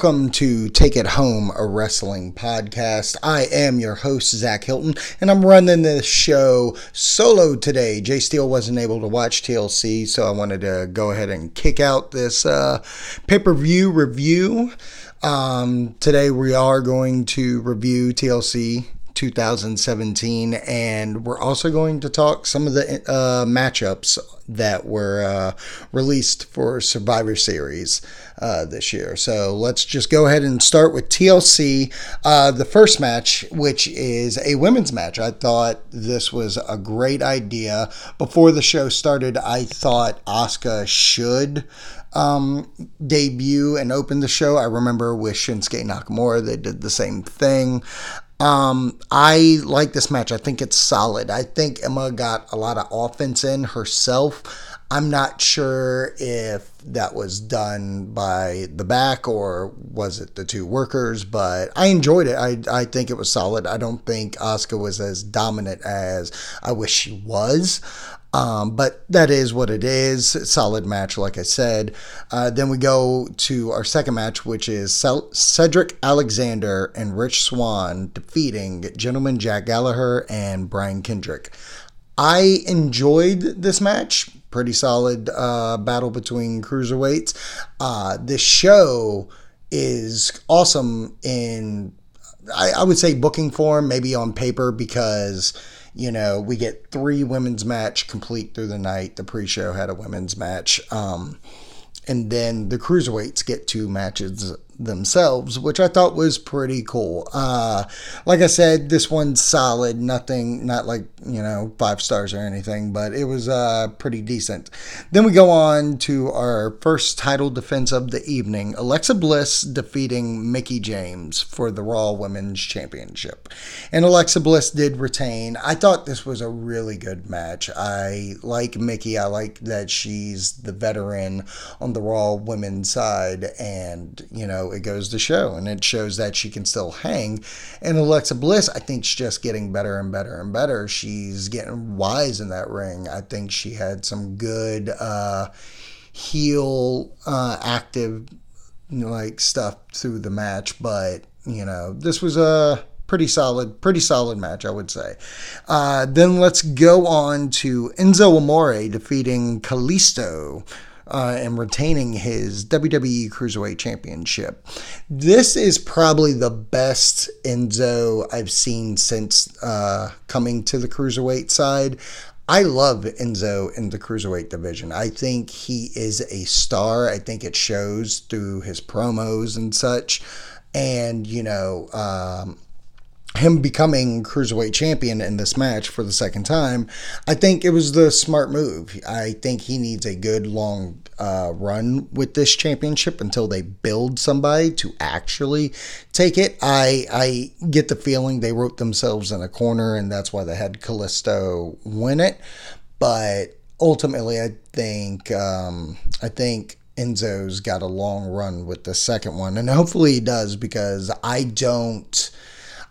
Welcome to Take It Home, a wrestling podcast. I am your host, Zach Hilton, and I'm running this show solo today. Jay Steele wasn't able to watch TLC, so I wanted to go ahead and kick out this uh, pay per view review. Um, today we are going to review TLC 2017, and we're also going to talk some of the uh, matchups that were uh, released for Survivor Series uh, this year. So let's just go ahead and start with TLC. Uh, the first match, which is a women's match. I thought this was a great idea. Before the show started, I thought Asuka should um, debut and open the show. I remember with Shinsuke Nakamura, they did the same thing. Um, I like this match. I think it's solid. I think Emma got a lot of offense in herself. I'm not sure if that was done by the back or was it the two workers, but I enjoyed it. I, I think it was solid. I don't think Asuka was as dominant as I wish she was. Um, but that is what it is. Solid match, like I said. Uh, then we go to our second match, which is Cedric Alexander and Rich Swann defeating Gentleman Jack Gallagher and Brian Kendrick. I enjoyed this match. Pretty solid uh, battle between cruiserweights. Uh, this show is awesome in, I, I would say, booking form, maybe on paper, because you know, we get three women's match complete through the night. The pre-show had a women's match. Um, and then the cruiserweights get two matches themselves, which I thought was pretty cool. Uh, like I said, this one's solid. Nothing, not like you know five stars or anything, but it was uh, pretty decent. Then we go on to our first title defense of the evening: Alexa Bliss defeating Mickie James for the Raw Women's Championship, and Alexa Bliss did retain. I thought this was a really good match. I like Mickie, I like that she's the veteran on the Raw Women's side, and you know it goes to show, and it shows that she can still hang. And Alexa Bliss, I think, she's just getting better and better and better. She's getting wise in that ring. I think she had some good uh, heel uh, active you know, like stuff through the match, but you know this was a pretty solid, pretty solid match, I would say. Uh, then let's go on to Enzo Amore defeating Kalisto uh, and retaining his WWE Cruiserweight Championship. This is probably the best Enzo I've seen since uh, coming to the Cruiserweight side. I love Enzo in the cruiserweight division. I think he is a star. I think it shows through his promos and such. And, you know, um, him becoming cruiserweight champion in this match for the second time, I think it was the smart move. I think he needs a good long uh, run with this championship until they build somebody to actually take it. I I get the feeling they wrote themselves in a corner, and that's why they had Kalisto win it. But ultimately, I think um, I think Enzo's got a long run with the second one, and hopefully he does because I don't.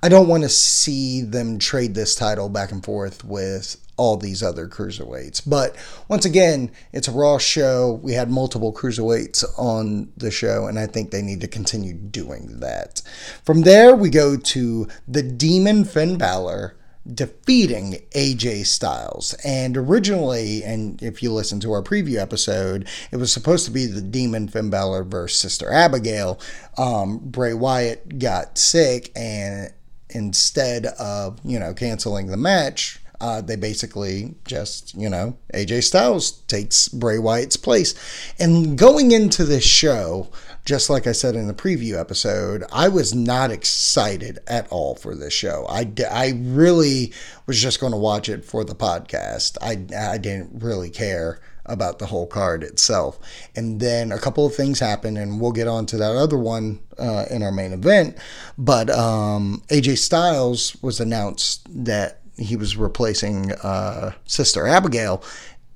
I don't want to see them trade this title back and forth with all these other cruiserweights. But once again, it's a Raw show. We had multiple cruiserweights on the show, and I think they need to continue doing that. From there, we go to the Demon Finn Balor defeating AJ Styles. And originally, and if you listen to our preview episode, it was supposed to be the Demon Finn Balor versus Sister Abigail. Um, Bray Wyatt got sick, and instead of, you know, canceling the match, uh, they basically just, you know, AJ Styles takes Bray Wyatt's place. And going into this show, just like I said in the preview episode, I was not excited at all for this show. I, I really was just going to watch it for the podcast. I, I didn't really care about the whole card itself. And then a couple of things happened, and we'll get on to that other one uh, in our main event. But um, AJ Styles was announced that he was replacing uh, Sister Abigail.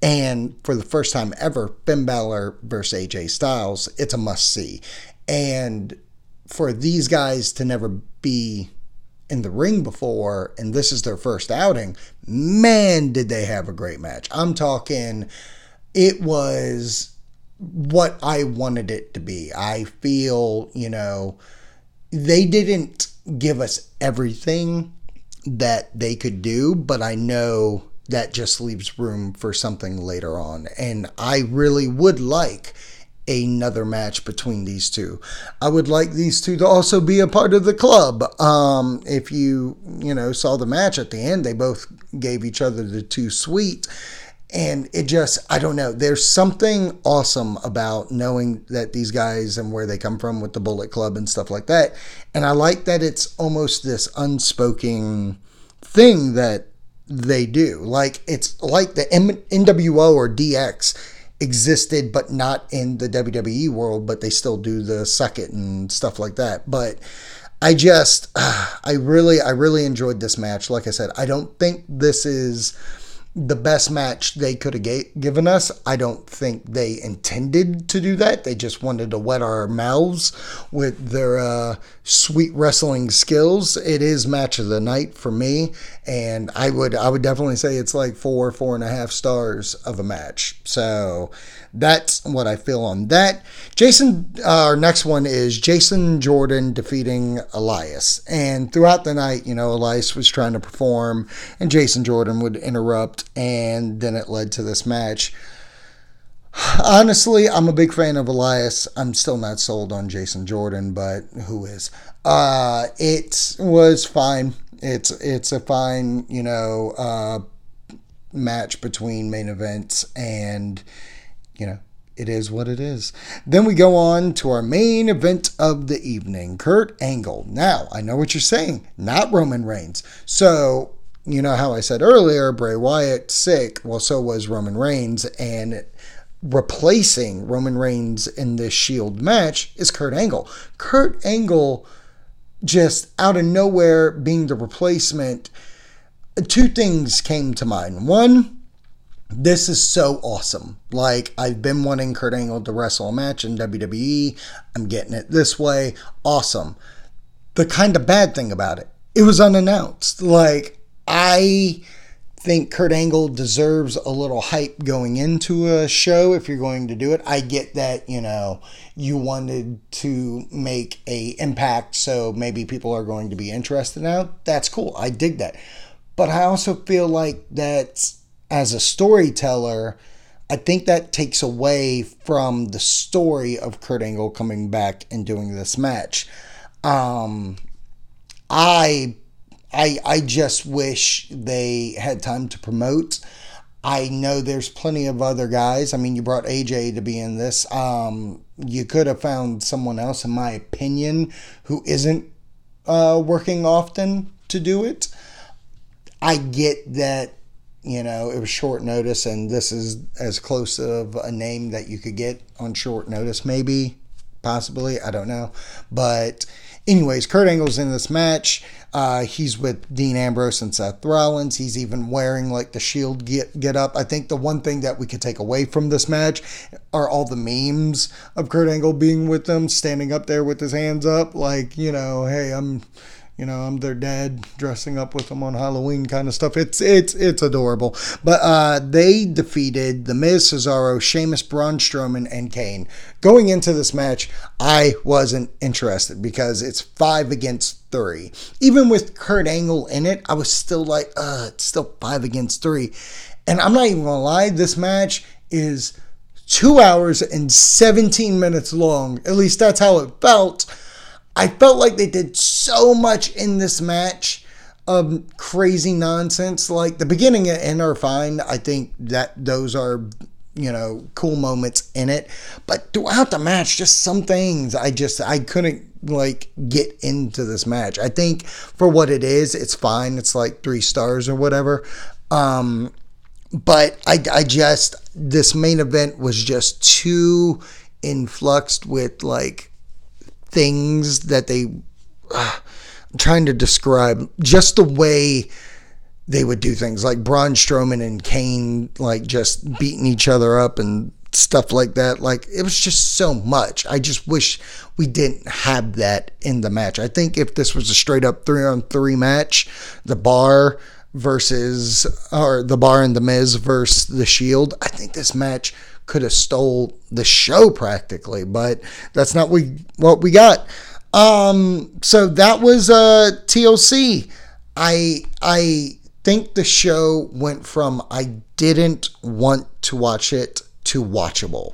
And for the first time ever, Finn Balor versus AJ Styles, it's a must see. And for these guys to never be in the ring before, and this is their first outing, man, did they have a great match. I'm talking, it was what I wanted it to be. I feel, you know, they didn't give us everything that they could do, but I know that just leaves room for something later on. And I really would like another match between these two. I would like these two to also be a part of the club. Um, if you, you know, saw the match at the end, they both gave each other the two sweet and it just i don't know there's something awesome about knowing that these guys and where they come from with the bullet club and stuff like that and i like that it's almost this unspoken thing that they do. Like it's like the nwo or dx existed but not in the wwe world but they still do the suck it and stuff like that. But i just i really i really enjoyed this match. Like i said i don't think this is the best match they could have given us. I don't think they intended to do that. They just wanted to wet our mouths with their uh, sweet wrestling skills. It is match of the night for me, and I would I would definitely say it's like four four and a half stars of a match. So that's what I feel on that. Jason, uh, our next one is Jason Jordan defeating Elias. And throughout the night, you know, Elias was trying to perform, and Jason Jordan would interrupt, and then it led to this match. Honestly, I'm a big fan of Elias. I'm still not sold on Jason Jordan, but who is? Uh, it was fine. It's it's a fine, you know, uh, match between main events and you know, it is what it is. Then we go on to our main event of the evening Kurt Angle. Now, I know what you're saying, not Roman Reigns. So, you know how I said earlier, Bray Wyatt sick. Well, so was Roman Reigns. And replacing Roman Reigns in this Shield match is Kurt Angle. Kurt Angle, just out of nowhere, being the replacement. Two things came to mind. One, this is so awesome. Like, I've been wanting Kurt Angle to wrestle a match in WWE. I'm getting it this way. Awesome. The kind of bad thing about it, it was unannounced. Like, I think Kurt Angle deserves a little hype going into a show if you're going to do it. I get that, you know, you wanted to make a impact so maybe people are going to be interested now. That's cool. I dig that. But I also feel like that's as a storyteller, I think that takes away from the story of Kurt Angle coming back and doing this match. Um, I, I, I just wish they had time to promote. I know there's plenty of other guys. I mean, you brought AJ to be in this. Um, you could have found someone else, in my opinion, who isn't uh, working often to do it. I get that you know, it was short notice, and this is as close of a name that you could get on short notice, maybe, possibly. I don't know. But, anyways, Kurt Angle's in this match. Uh, he's with Dean Ambrose and Seth Rollins. He's even wearing like the Shield get get up. I think the one thing that we could take away from this match are all the memes of Kurt Angle being with them, standing up there with his hands up, like you know, hey, I'm you know, I'm their dad dressing up with them on Halloween kind of stuff. It's it's it's adorable. But uh, they defeated the Miz, Cesaro, Sheamus, Braun Strowman, and Kane. Going into this match, I wasn't interested because it's five against three. Even with Kurt Angle in it, I was still like, uh, it's still five against three. And I'm not even gonna lie, this match is two hours and 17 minutes long. At least that's how it felt. I felt like they did so much in this match of crazy nonsense. Like the beginning and end are fine. I think that those are you know cool moments in it but throughout the match just some things i just i couldn't like get into this match i think for what it is it's fine it's like three stars or whatever um but i i just this main event was just too influxed with like things that they. Uh, I'm trying to describe just the way they would do things, like Braun Strowman and Kane, like just beating each other up and stuff like that. Like it was just so much. I just wish we didn't have that in the match. I think if this was a straight up three on three match, the bar versus or the bar and the Miz versus the Shield, I think this match could have stole the show practically, but that's not we what we got. Um, so that was uh, TLC. I I think the show went from I didn't want to watch it to watchable.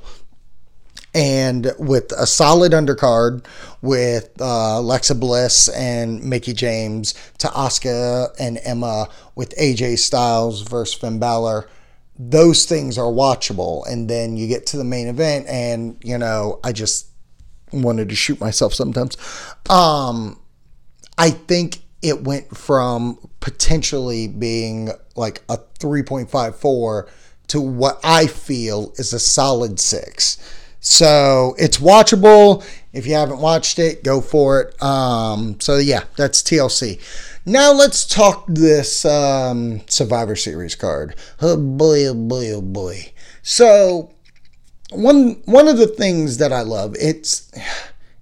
And with a solid undercard with uh, Alexa Bliss and Mickie James to Asuka and Emma with AJ Styles versus Finn Balor, those things are watchable. And then you get to the main event, and you know, I just wanted to shoot myself sometimes. Um, I think it went from potentially being like a 3.54 to what I feel is a solid six. So it's watchable. If you haven't watched it, go for it. Um, so yeah, that's TLC. Now let's talk this um, Survivor Series card. Oh boy, oh boy, oh boy. So one one of the things that I love it's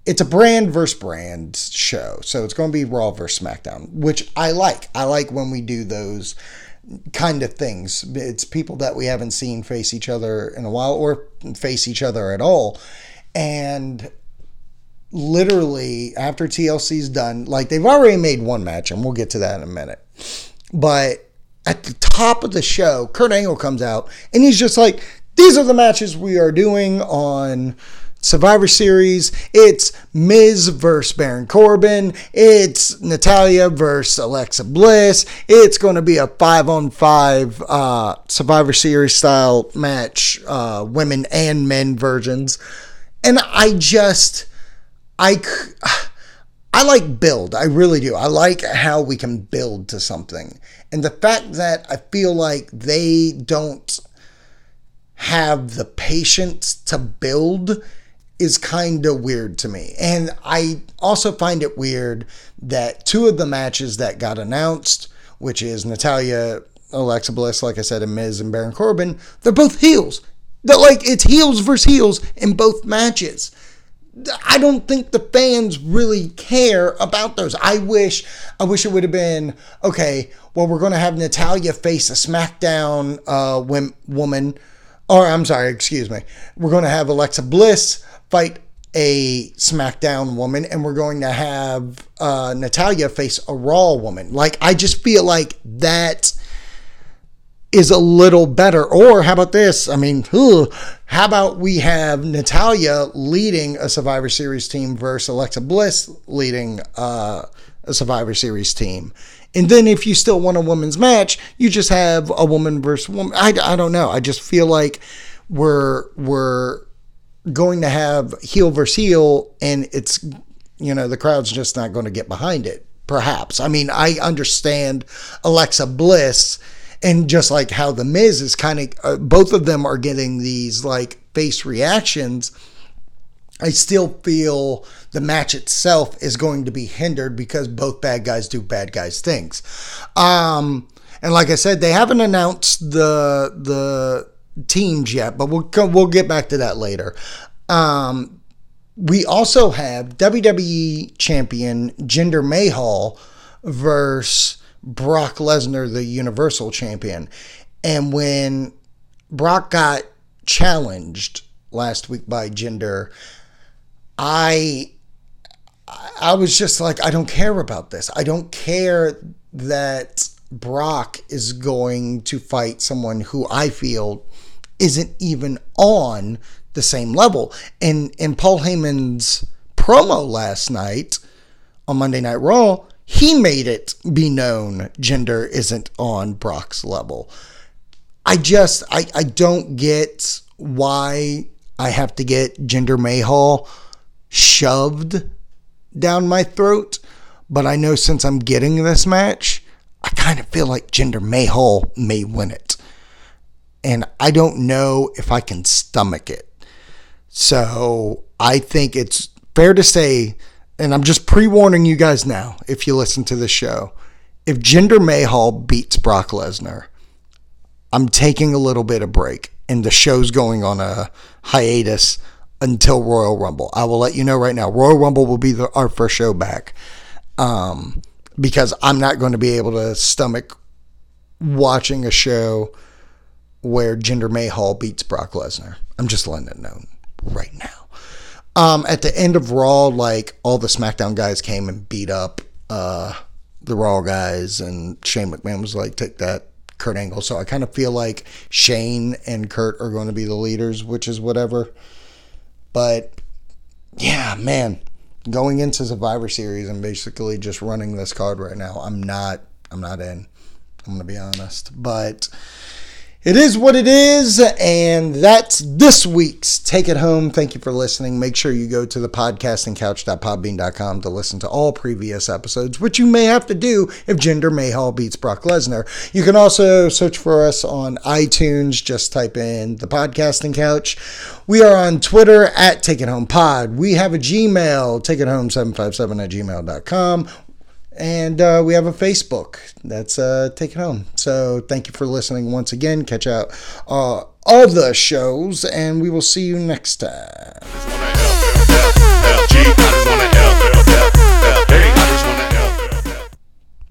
it's a brand versus brand show, so it's going to be Raw versus SmackDown, which I like. I like when we do those kind of things. It's people that we haven't seen face each other in a while or face each other at all, and literally after TLC's done, like they've already made one match, and we'll get to that in a minute, but. At the top of the show, Kurt Angle comes out and he's just like, these are the matches we are doing on Survivor Series. It's Miz versus Baron Corbin. It's Natalya versus Alexa Bliss. It's going to be a five on five uh, Survivor Series style match, uh, women and men versions. And I just, I, I like build. I really do. I like how we can build to something. And the fact that I feel like they don't have the patience to build is kind of weird to me. And I also find it weird that two of the matches that got announced, which is Natalya, Alexa Bliss, like I said, and Miz and Baron Corbin, they're both heels. They're like it's heels versus heels in both matches. I don't think the fans really care about those. I wish I wish it would have been okay, well we're going to have Natalya face a SmackDown uh, woman or I'm sorry, excuse me. We're going to have Alexa Bliss fight a SmackDown woman, and we're going to have uh, Natalya face a Raw woman. Like, I just feel like that is a little better. Or how about this? I mean, ugh, how about we have Natalya leading a Survivor Series team versus Alexa Bliss leading uh, a Survivor Series team? And then if you still want a women's match, you just have a woman versus woman. I, I don't know. I just feel like we're we're going to have heel versus heel, and it's you know the crowd's just not going to get behind it. Perhaps. I mean, I understand Alexa Bliss, and just like how the Miz is kind of uh, both of them are getting these like face reactions I still feel the match itself is going to be hindered because both bad guys do bad guys things. Um, and like I said, they haven't announced the the teams yet, but we'll we'll get back to that later. Um, we also have WWE champion Jinder Mahal versus Brock Lesnar, the Universal champion. And when Brock got challenged last week by Jinder, I I was just like, I don't care about this. I don't care that Brock is going to fight someone who I feel isn't even on the same level. And in Paul Heyman's promo last night on Monday Night Raw, he made it be known Jinder isn't on Brock's level. I just I, I don't get why I have to get Jinder Mahal shoved down my throat. But I know since I'm getting this match, I kind of feel like Jinder Mahal may win it. And I don't know if I can stomach it. So I think it's fair to say, and I'm just pre warning you guys now if you listen to the show, if Jinder Mahal beats Brock Lesnar, I'm taking a little bit of break and the show's going on a hiatus until Royal Rumble. I will let you know right now. Royal Rumble will be the, our first show back um, because I'm not going to be able to stomach watching a show where Jinder Mahal beats Brock Lesnar. I'm just letting it known right now. Um, at the end of Raw, like all the SmackDown guys came and beat up uh, the Raw guys, and Shane McMahon was like, "Take that, Kurt Angle." So I kind of feel like Shane and Kurt are going to be the leaders, which is whatever. But yeah, man, going into Survivor Series and basically just running this card right now, I'm not, I'm not in. I'm gonna be honest, but it is what it is, and that's this week's Take It Home. Thank you for listening. Make sure you go to the podcastingcouch.podbean.com to listen to all previous episodes, which you may have to do if Jinder Mahal beats Brock Lesnar. You can also search for us on iTunes. Just type in the podcasting couch. We are on Twitter at Take It Home Pod. We have a Gmail, takeithome757 at gmail.com. And uh, we have a Facebook that's uh, Take It Home. So thank you for listening once again. Catch out uh, all the shows, and we will see you next time.